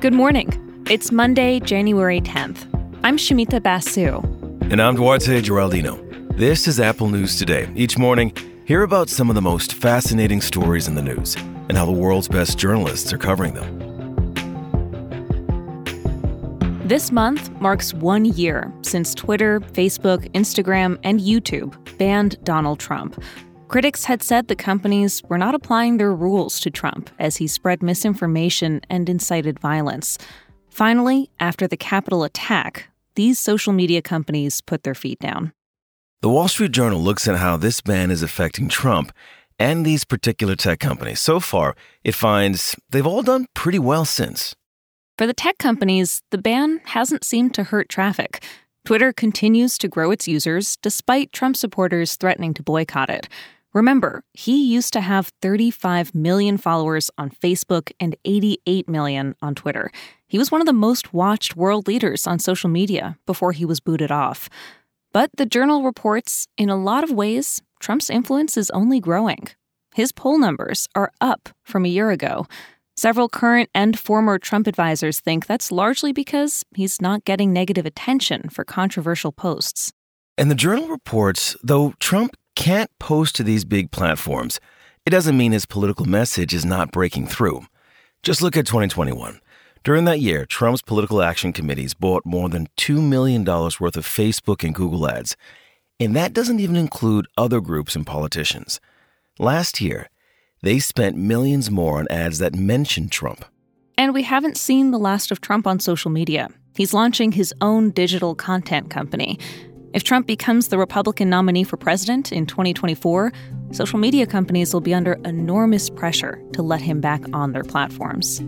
Good morning. It's Monday, January 10th. I'm Shumita Basu. And I'm Duarte Geraldino. This is Apple News Today. Each morning, hear about some of the most fascinating stories in the news and how the world's best journalists are covering them. This month marks one year since Twitter, Facebook, Instagram, and YouTube banned Donald Trump. Critics had said the companies were not applying their rules to Trump as he spread misinformation and incited violence. Finally, after the Capitol attack, these social media companies put their feet down. The Wall Street Journal looks at how this ban is affecting Trump and these particular tech companies. So far, it finds they've all done pretty well since. For the tech companies, the ban hasn't seemed to hurt traffic. Twitter continues to grow its users despite Trump supporters threatening to boycott it. Remember, he used to have 35 million followers on Facebook and 88 million on Twitter. He was one of the most watched world leaders on social media before he was booted off. But the journal reports, in a lot of ways, Trump's influence is only growing. His poll numbers are up from a year ago. Several current and former Trump advisors think that's largely because he's not getting negative attention for controversial posts. And the journal reports though Trump can't post to these big platforms, it doesn't mean his political message is not breaking through. Just look at 2021. During that year, Trump's political action committees bought more than $2 million worth of Facebook and Google ads. And that doesn't even include other groups and politicians. Last year, they spent millions more on ads that mentioned Trump. And we haven't seen the last of Trump on social media. He's launching his own digital content company. If Trump becomes the Republican nominee for president in 2024, social media companies will be under enormous pressure to let him back on their platforms.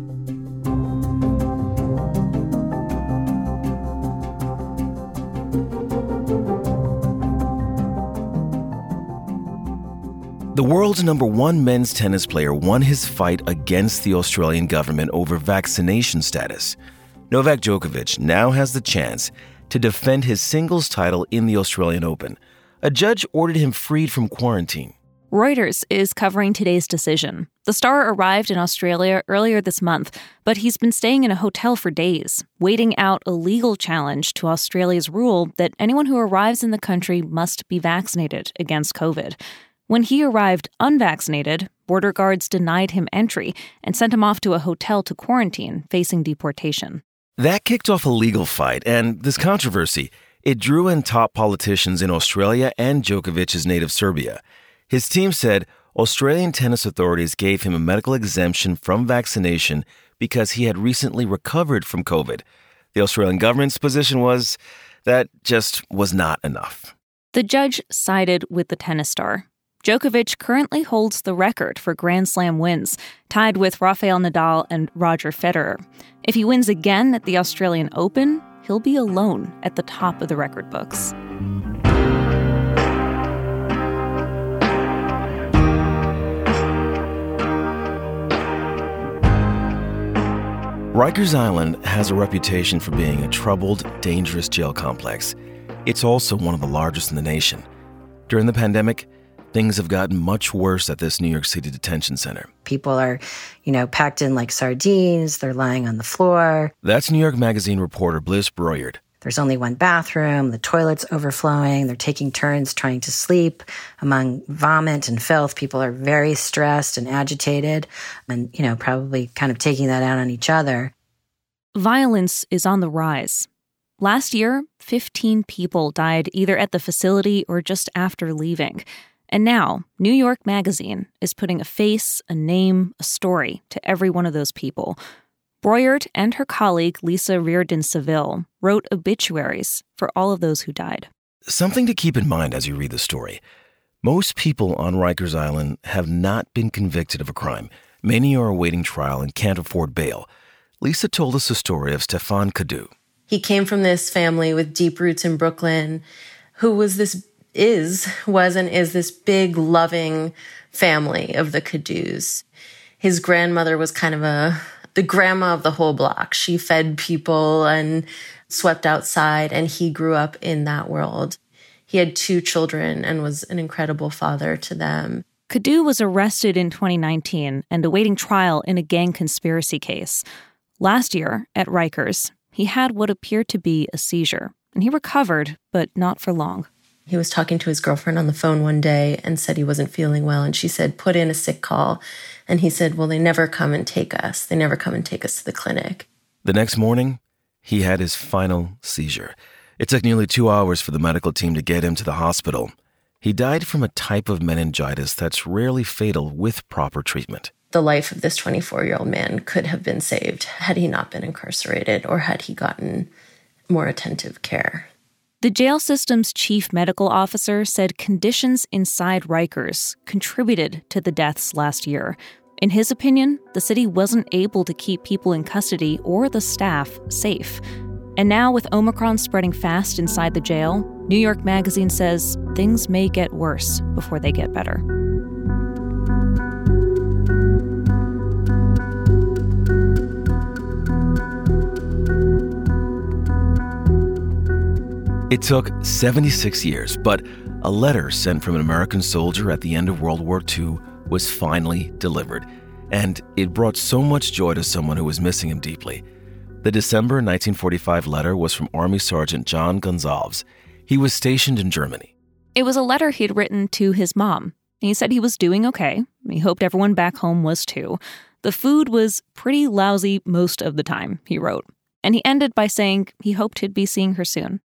The world's number one men's tennis player won his fight against the Australian government over vaccination status. Novak Djokovic now has the chance to defend his singles title in the Australian Open. A judge ordered him freed from quarantine. Reuters is covering today's decision. The star arrived in Australia earlier this month, but he's been staying in a hotel for days, waiting out a legal challenge to Australia's rule that anyone who arrives in the country must be vaccinated against COVID. When he arrived unvaccinated, border guards denied him entry and sent him off to a hotel to quarantine, facing deportation. That kicked off a legal fight, and this controversy, it drew in top politicians in Australia and Djokovic's native Serbia. His team said Australian tennis authorities gave him a medical exemption from vaccination because he had recently recovered from COVID. The Australian government's position was that just was not enough. The judge sided with the tennis star, Djokovic currently holds the record for Grand Slam wins, tied with Rafael Nadal and Roger Federer. If he wins again at the Australian Open, he'll be alone at the top of the record books. Rikers Island has a reputation for being a troubled, dangerous jail complex. It's also one of the largest in the nation. During the pandemic, Things have gotten much worse at this New York City detention center. People are, you know, packed in like sardines. They're lying on the floor. That's New York Magazine reporter Bliss Broyard. There's only one bathroom. The toilet's overflowing. They're taking turns trying to sleep. Among vomit and filth, people are very stressed and agitated and, you know, probably kind of taking that out on each other. Violence is on the rise. Last year, 15 people died either at the facility or just after leaving. And now, New York Magazine is putting a face, a name, a story to every one of those people. Broyard and her colleague Lisa Riordan Seville wrote obituaries for all of those who died. Something to keep in mind as you read the story. Most people on Rikers Island have not been convicted of a crime. Many are awaiting trial and can't afford bail. Lisa told us the story of Stephan Khadu. He came from this family with deep roots in Brooklyn, who was this is, was, and is this big, loving family of the Khadus. His grandmother was kind of a, the grandma of the whole block. She fed people and swept outside, and he grew up in that world. He had two children and was an incredible father to them. Khadu was arrested in 2019 and awaiting trial in a gang conspiracy case. Last year, at Rikers, he had what appeared to be a seizure, and he recovered, but not for long. He was talking to his girlfriend on the phone one day and said he wasn't feeling well. And she said, put in a sick call. And he said, well, they never come and take us. They never come and take us to the clinic. The next morning, he had his final seizure. It took nearly two hours for the medical team to get him to the hospital. He died from a type of meningitis that's rarely fatal with proper treatment. The life of this 24 year old man could have been saved had he not been incarcerated or had he gotten more attentive care. The jail system's chief medical officer said conditions inside Rikers contributed to the deaths last year. In his opinion, the city wasn't able to keep people in custody or the staff safe. And now, with Omicron spreading fast inside the jail, New York Magazine says things may get worse before they get better. It took 76 years, but a letter sent from an American soldier at the end of World War II was finally delivered, and it brought so much joy to someone who was missing him deeply. The December 1945 letter was from Army Sergeant John Gonzalez. He was stationed in Germany. It was a letter he'd written to his mom. He said he was doing okay. He hoped everyone back home was too. The food was pretty lousy most of the time, he wrote. And he ended by saying he hoped he'd be seeing her soon.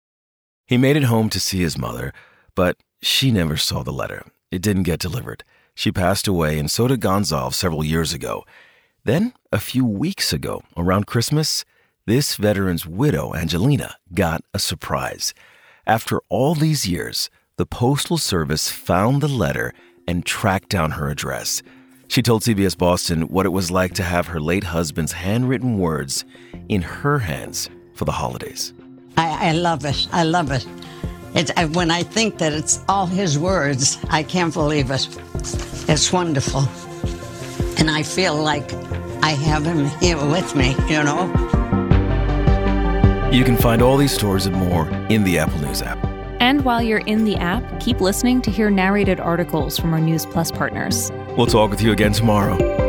He made it home to see his mother, but she never saw the letter. It didn't get delivered. She passed away, and so did Gonzalez several years ago. Then, a few weeks ago, around Christmas, this veteran's widow, Angelina, got a surprise. After all these years, the Postal Service found the letter and tracked down her address. She told CBS Boston what it was like to have her late husband's handwritten words in her hands for the holidays. I, I love it. I love it. It's, I, when I think that it's all his words, I can't believe it. It's wonderful. And I feel like I have him here with me, you know? You can find all these stories and more in the Apple News app. And while you're in the app, keep listening to hear narrated articles from our News Plus partners. We'll talk with you again tomorrow.